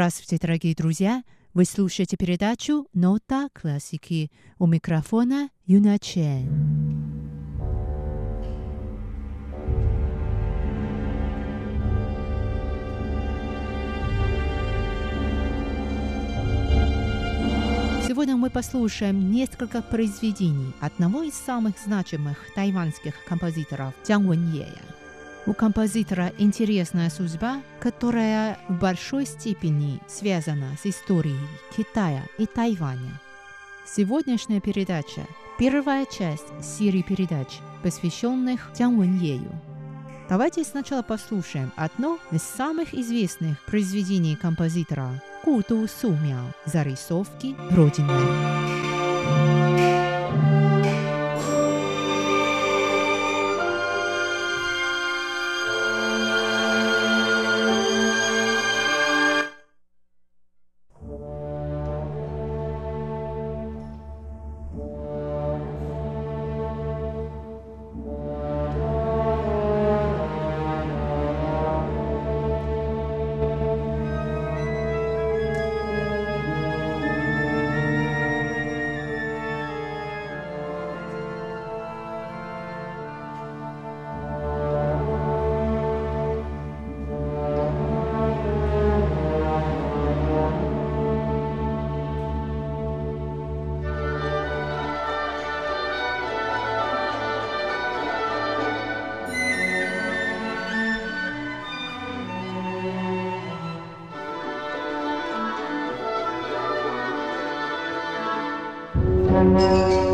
Здравствуйте, дорогие друзья! Вы слушаете передачу «Нота классики». У микрофона Юна Чен. Сегодня мы послушаем несколько произведений одного из самых значимых тайванских композиторов Цян Вэньея. У композитора интересная судьба, которая в большой степени связана с историей Китая и Тайваня. Сегодняшняя передача – первая часть серии передач, посвященных Цян Вэньею. Давайте сначала послушаем одно из самых известных произведений композитора Гуду Сумяо «Зарисовки Родины». Música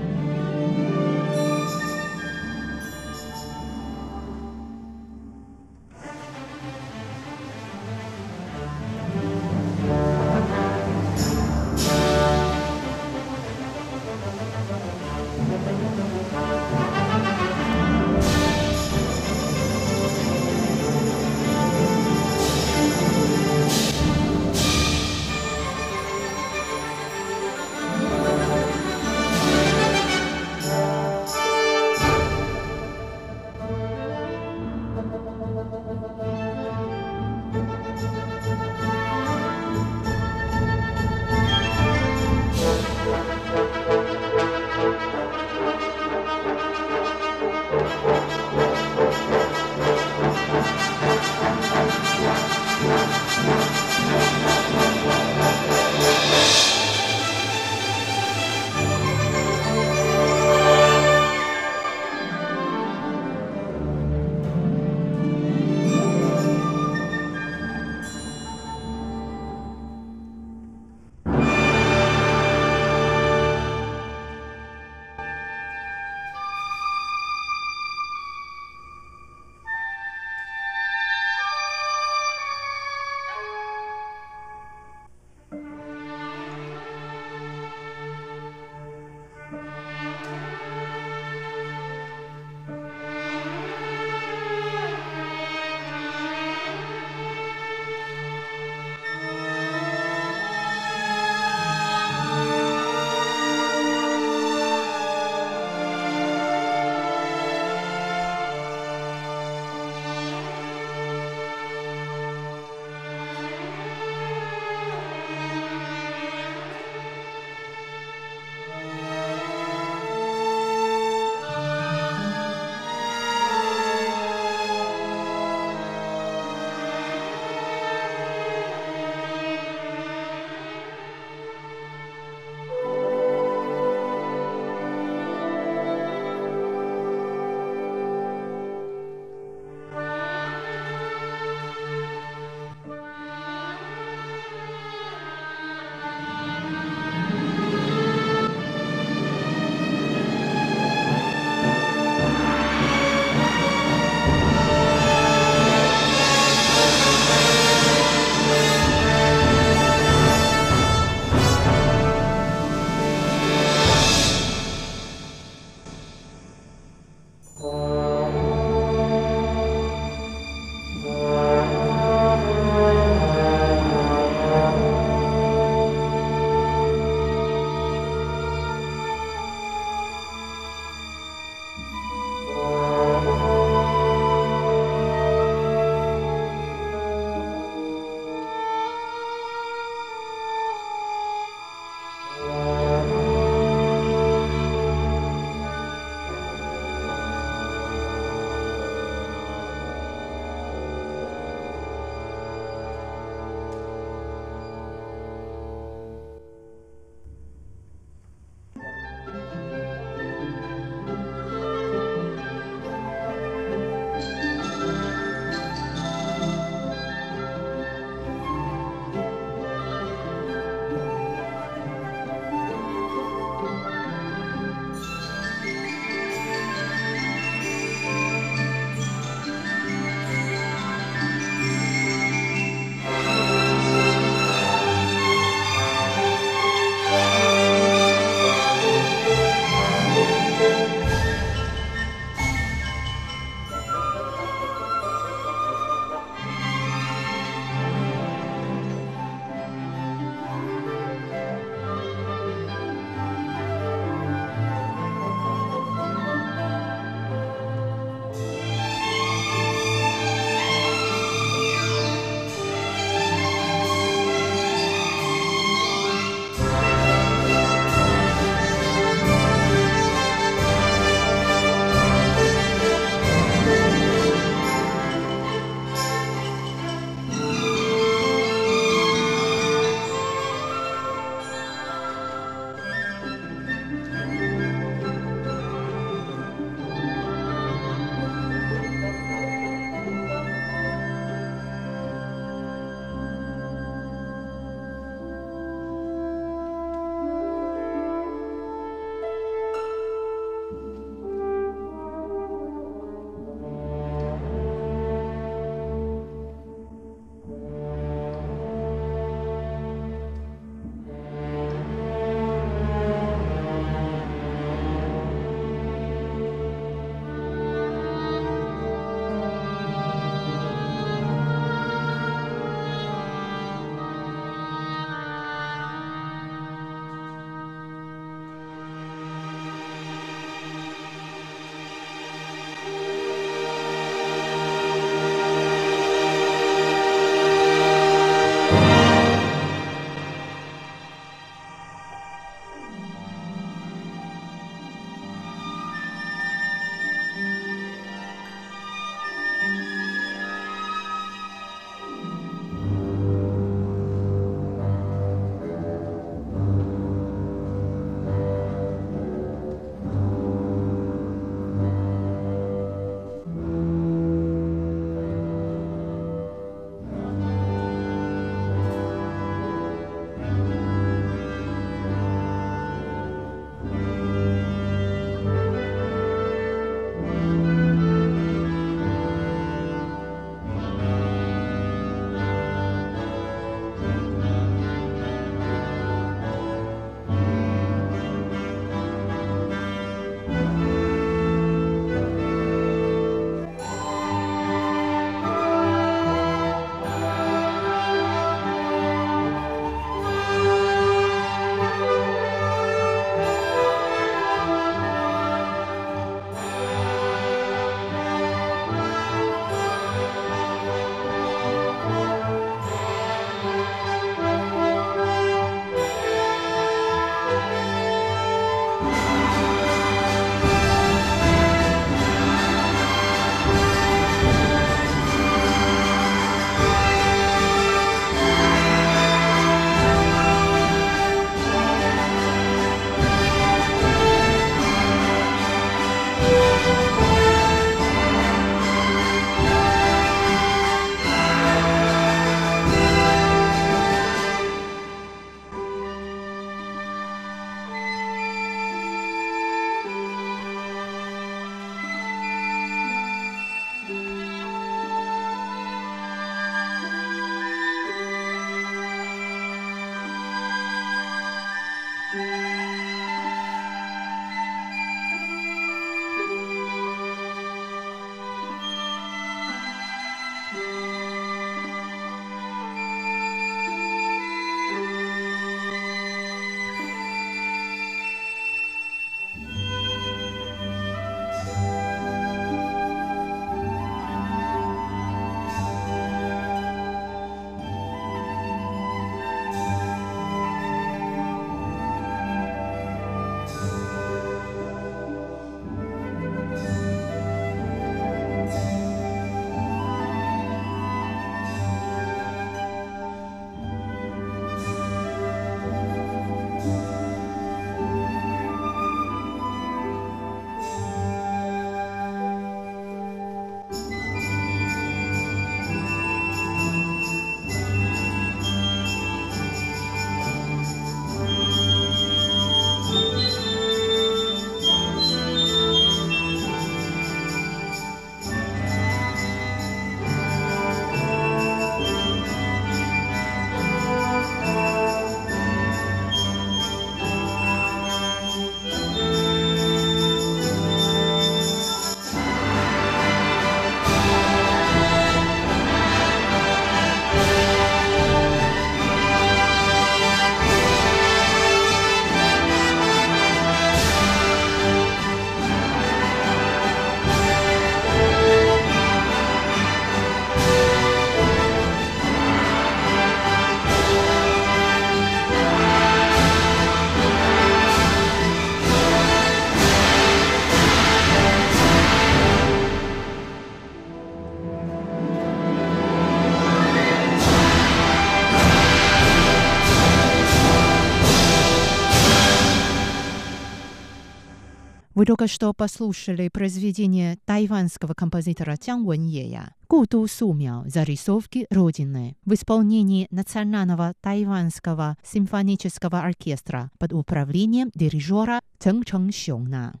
только что послушали произведение тайванского композитора Цян Вэньея «Гуду Сумяо. Зарисовки Родины» в исполнении Национального тайванского симфонического оркестра под управлением дирижера Цэн Чэньсюна.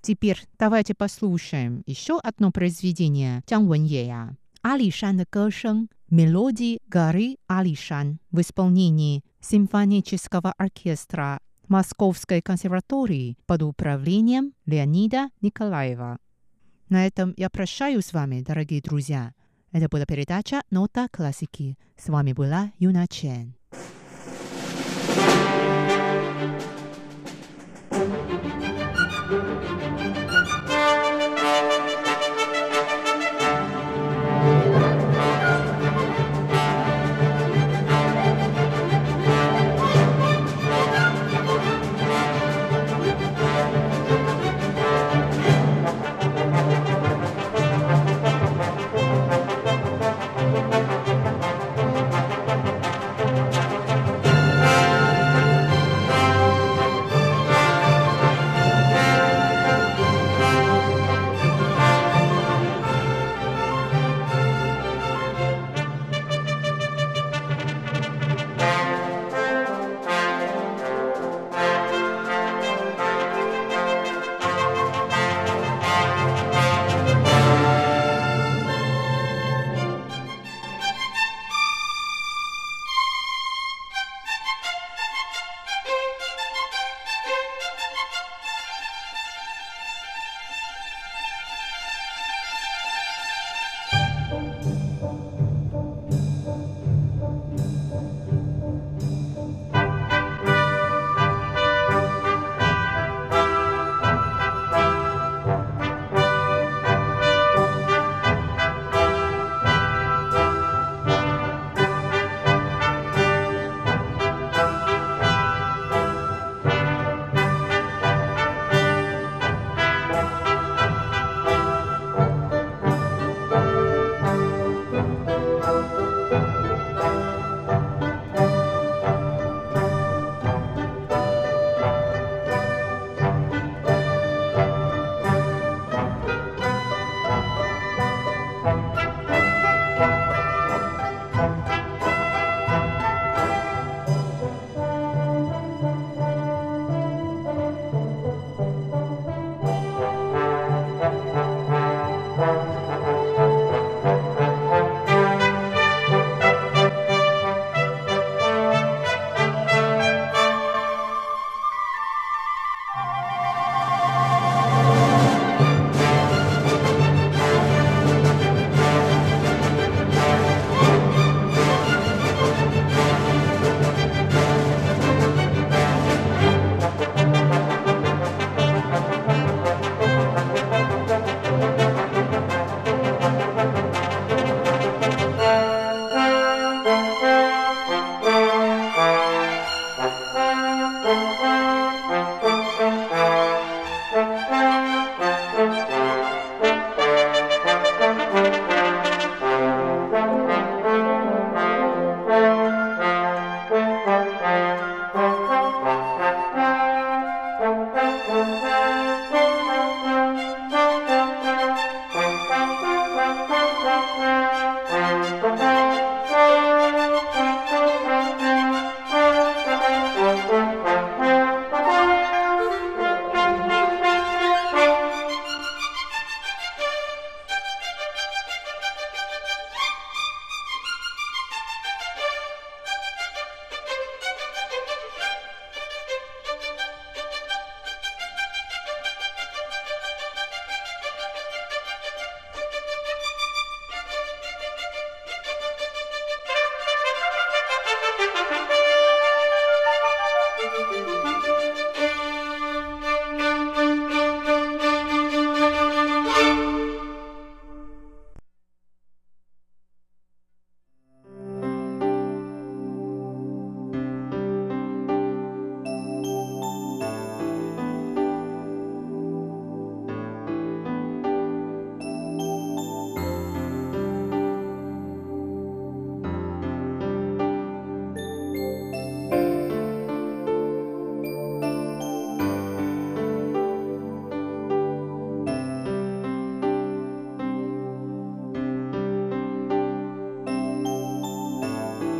Теперь давайте послушаем еще одно произведение Цян Вэньея «Алишан 歌声» мелодии горы Алишан в исполнении симфонического оркестра Московской консерватории под управлением Леонида Николаева. На этом я прощаюсь с вами, дорогие друзья. Это была передача «Нота классики». С вами была Юна Чен.